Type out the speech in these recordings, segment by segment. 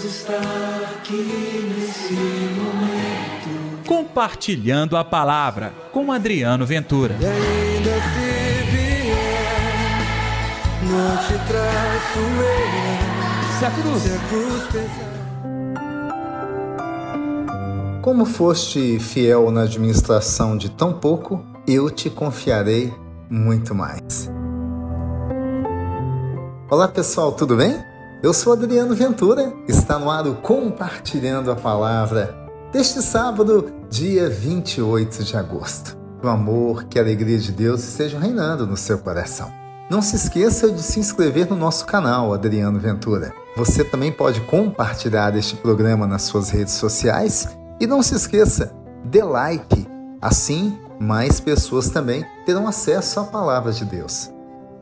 Deus está aqui nesse momento. Compartilhando a palavra com Adriano Ventura. E ainda se vier, não te traço eu. Se a cruz. Se a cruz pesar. Como foste fiel na administração de tão pouco, eu te confiarei muito mais. Olá pessoal, tudo bem? Eu sou Adriano Ventura, está no ar o Compartilhando a Palavra deste sábado, dia 28 de agosto. Que o amor, que a alegria de Deus estejam reinando no seu coração. Não se esqueça de se inscrever no nosso canal Adriano Ventura. Você também pode compartilhar este programa nas suas redes sociais e não se esqueça, dê like. Assim, mais pessoas também terão acesso à palavra de Deus.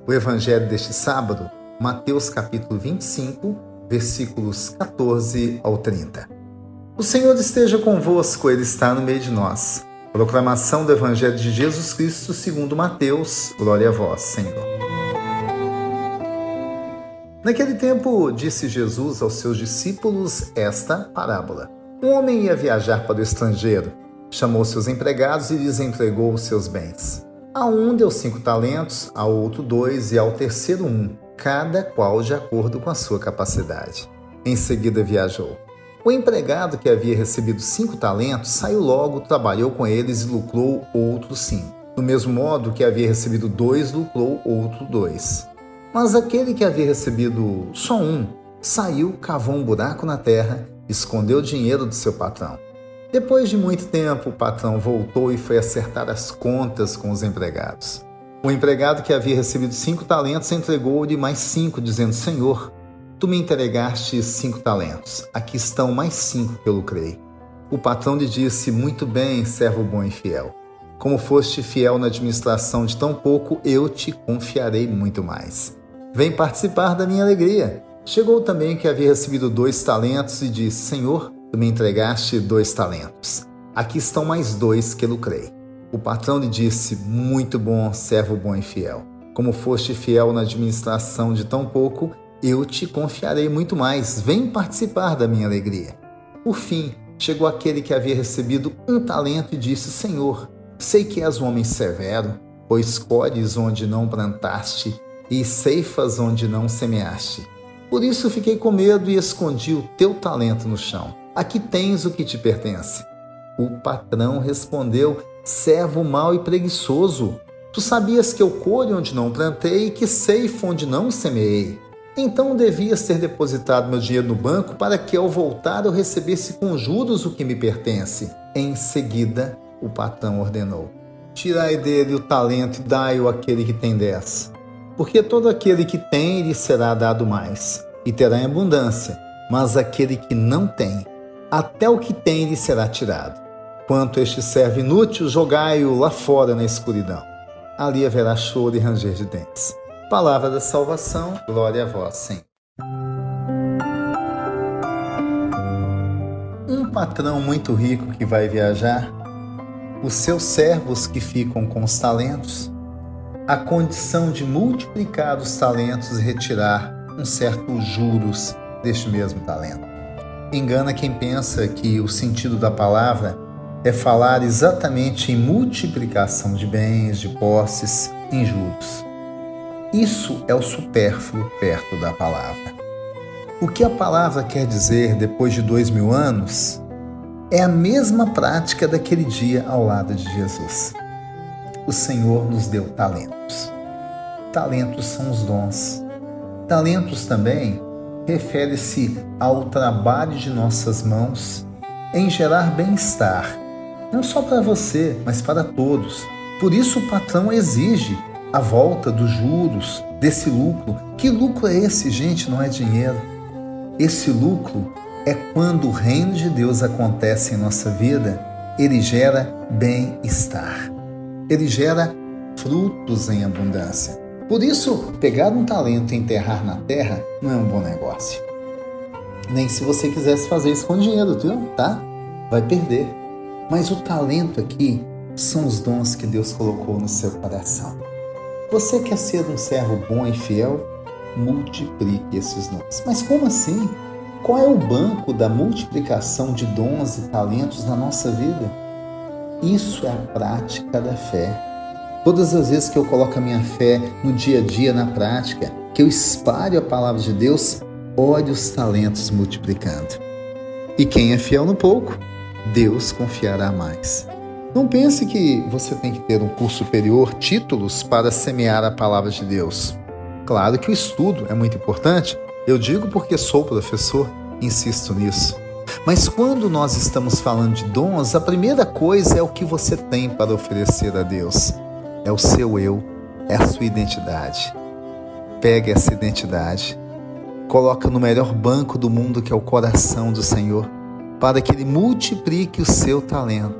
O evangelho deste sábado, Mateus capítulo 25, versículos 14 ao 30. O Senhor esteja convosco, ele está no meio de nós. Proclamação do evangelho de Jesus Cristo, segundo Mateus. Glória a vós, Senhor. Naquele tempo, disse Jesus aos seus discípulos esta parábola. Um homem ia viajar para o estrangeiro. Chamou seus empregados e lhes entregou os seus bens. A um deu cinco talentos, ao outro dois e ao terceiro um, cada qual de acordo com a sua capacidade. Em seguida viajou. O empregado que havia recebido cinco talentos saiu logo, trabalhou com eles e lucrou outros cinco. Do mesmo modo que havia recebido dois, lucrou outro dois. Mas aquele que havia recebido só um saiu, cavou um buraco na terra escondeu o dinheiro do seu patrão. Depois de muito tempo, o patrão voltou e foi acertar as contas com os empregados. O empregado que havia recebido cinco talentos entregou-lhe mais cinco, dizendo: Senhor, tu me entregaste cinco talentos, aqui estão mais cinco que eu lucrei. O patrão lhe disse: Muito bem, servo bom e fiel. Como foste fiel na administração de tão pouco, eu te confiarei muito mais. Vem participar da minha alegria. Chegou também que havia recebido dois talentos e disse: Senhor, tu me entregaste dois talentos. Aqui estão mais dois que lucrei. O patrão lhe disse: Muito bom, servo bom e fiel. Como foste fiel na administração de tão pouco, eu te confiarei muito mais. Vem participar da minha alegria. Por fim, chegou aquele que havia recebido um talento e disse: Senhor, sei que és um homem severo, pois colhes onde não plantaste e ceifas onde não semeaste. Por isso fiquei com medo e escondi o teu talento no chão. Aqui tens o que te pertence. O patrão respondeu: Servo mau e preguiçoso. Tu sabias que eu colho onde não plantei e que ceifo onde não semeei. Então devias ter depositado meu dinheiro no banco para que ao voltar eu recebesse com juros o que me pertence. Em seguida, o patrão ordenou: Tirai dele o talento e dai-o àquele que tem dez porque todo aquele que tem lhe será dado mais, e terá em abundância, mas aquele que não tem, até o que tem lhe será tirado. Quanto este servo inútil, jogai-o lá fora na escuridão. Ali haverá choro e ranger de dentes. Palavra da salvação, glória a vós, Senhor. Um patrão muito rico que vai viajar, os seus servos que ficam com os talentos, a condição de multiplicar os talentos e retirar um certo juros deste mesmo talento. Engana quem pensa que o sentido da palavra é falar exatamente em multiplicação de bens, de posses, em juros. Isso é o supérfluo perto da palavra. O que a palavra quer dizer depois de dois mil anos é a mesma prática daquele dia ao lado de Jesus o Senhor nos deu talentos. Talentos são os dons. Talentos também refere-se ao trabalho de nossas mãos em gerar bem-estar, não só para você, mas para todos. Por isso o patrão exige a volta dos juros, desse lucro. Que lucro é esse, gente? Não é dinheiro. Esse lucro é quando o reino de Deus acontece em nossa vida, ele gera bem-estar ele gera frutos em abundância. Por isso, pegar um talento e enterrar na terra não é um bom negócio. Nem se você quisesse fazer isso com dinheiro, viu? Tá? Vai perder. Mas o talento aqui são os dons que Deus colocou no seu coração. Você quer ser um servo bom e fiel? Multiplique esses dons. Mas como assim? Qual é o banco da multiplicação de dons e talentos na nossa vida? Isso é a prática da fé. Todas as vezes que eu coloco a minha fé no dia a dia, na prática, que eu espalho a palavra de Deus, olhe os talentos multiplicando. E quem é fiel no pouco, Deus confiará mais. Não pense que você tem que ter um curso superior, títulos para semear a palavra de Deus. Claro que o estudo é muito importante, eu digo porque sou professor, insisto nisso. Mas quando nós estamos falando de dons, a primeira coisa é o que você tem para oferecer a Deus. É o seu eu, é a sua identidade. Pegue essa identidade, coloca no melhor banco do mundo que é o coração do Senhor, para que ele multiplique o seu talento,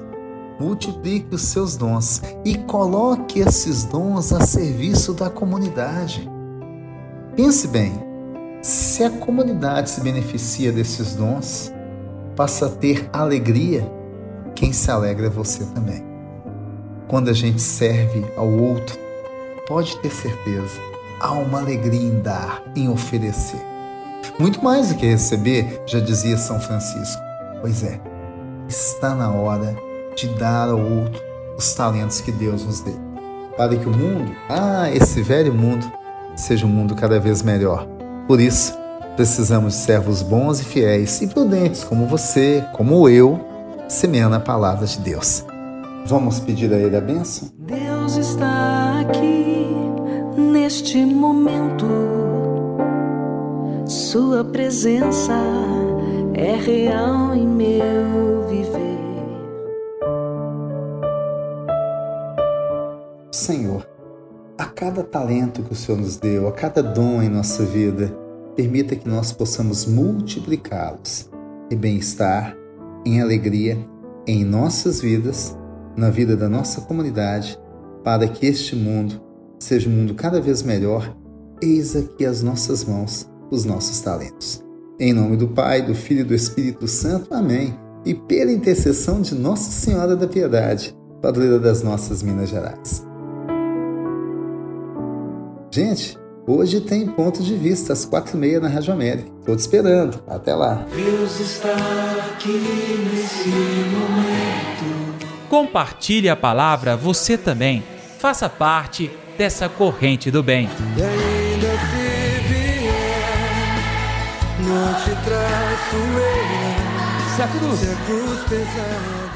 multiplique os seus dons e coloque esses dons a serviço da comunidade. Pense bem, se a comunidade se beneficia desses dons, passa a ter alegria, quem se alegra é você também. Quando a gente serve ao outro, pode ter certeza, há uma alegria em dar, em oferecer. Muito mais do que receber, já dizia São Francisco. Pois é, está na hora de dar ao outro os talentos que Deus nos deu, para que o mundo, ah, esse velho mundo, seja um mundo cada vez melhor. Por isso, Precisamos de servos bons e fiéis e prudentes como você, como eu, semeando a palavra de Deus. Vamos pedir a Ele a bênção? Deus está aqui neste momento. Sua presença é real em meu viver. Senhor, a cada talento que o Senhor nos deu, a cada dom em nossa vida, permita que nós possamos multiplicá-los em bem-estar, em alegria, em nossas vidas, na vida da nossa comunidade, para que este mundo seja um mundo cada vez melhor. Eis aqui as nossas mãos, os nossos talentos. Em nome do Pai, do Filho e do Espírito Santo. Amém. E pela intercessão de Nossa Senhora da Piedade, padroeira das nossas Minas Gerais. Gente, Hoje tem ponto de vista, às quatro e meia na Rádio América. Estou te esperando. Até lá. Deus está aqui nesse momento. Compartilhe a palavra você também. Faça parte dessa corrente do bem. Não te. Se a cruz Se a cruz pesar.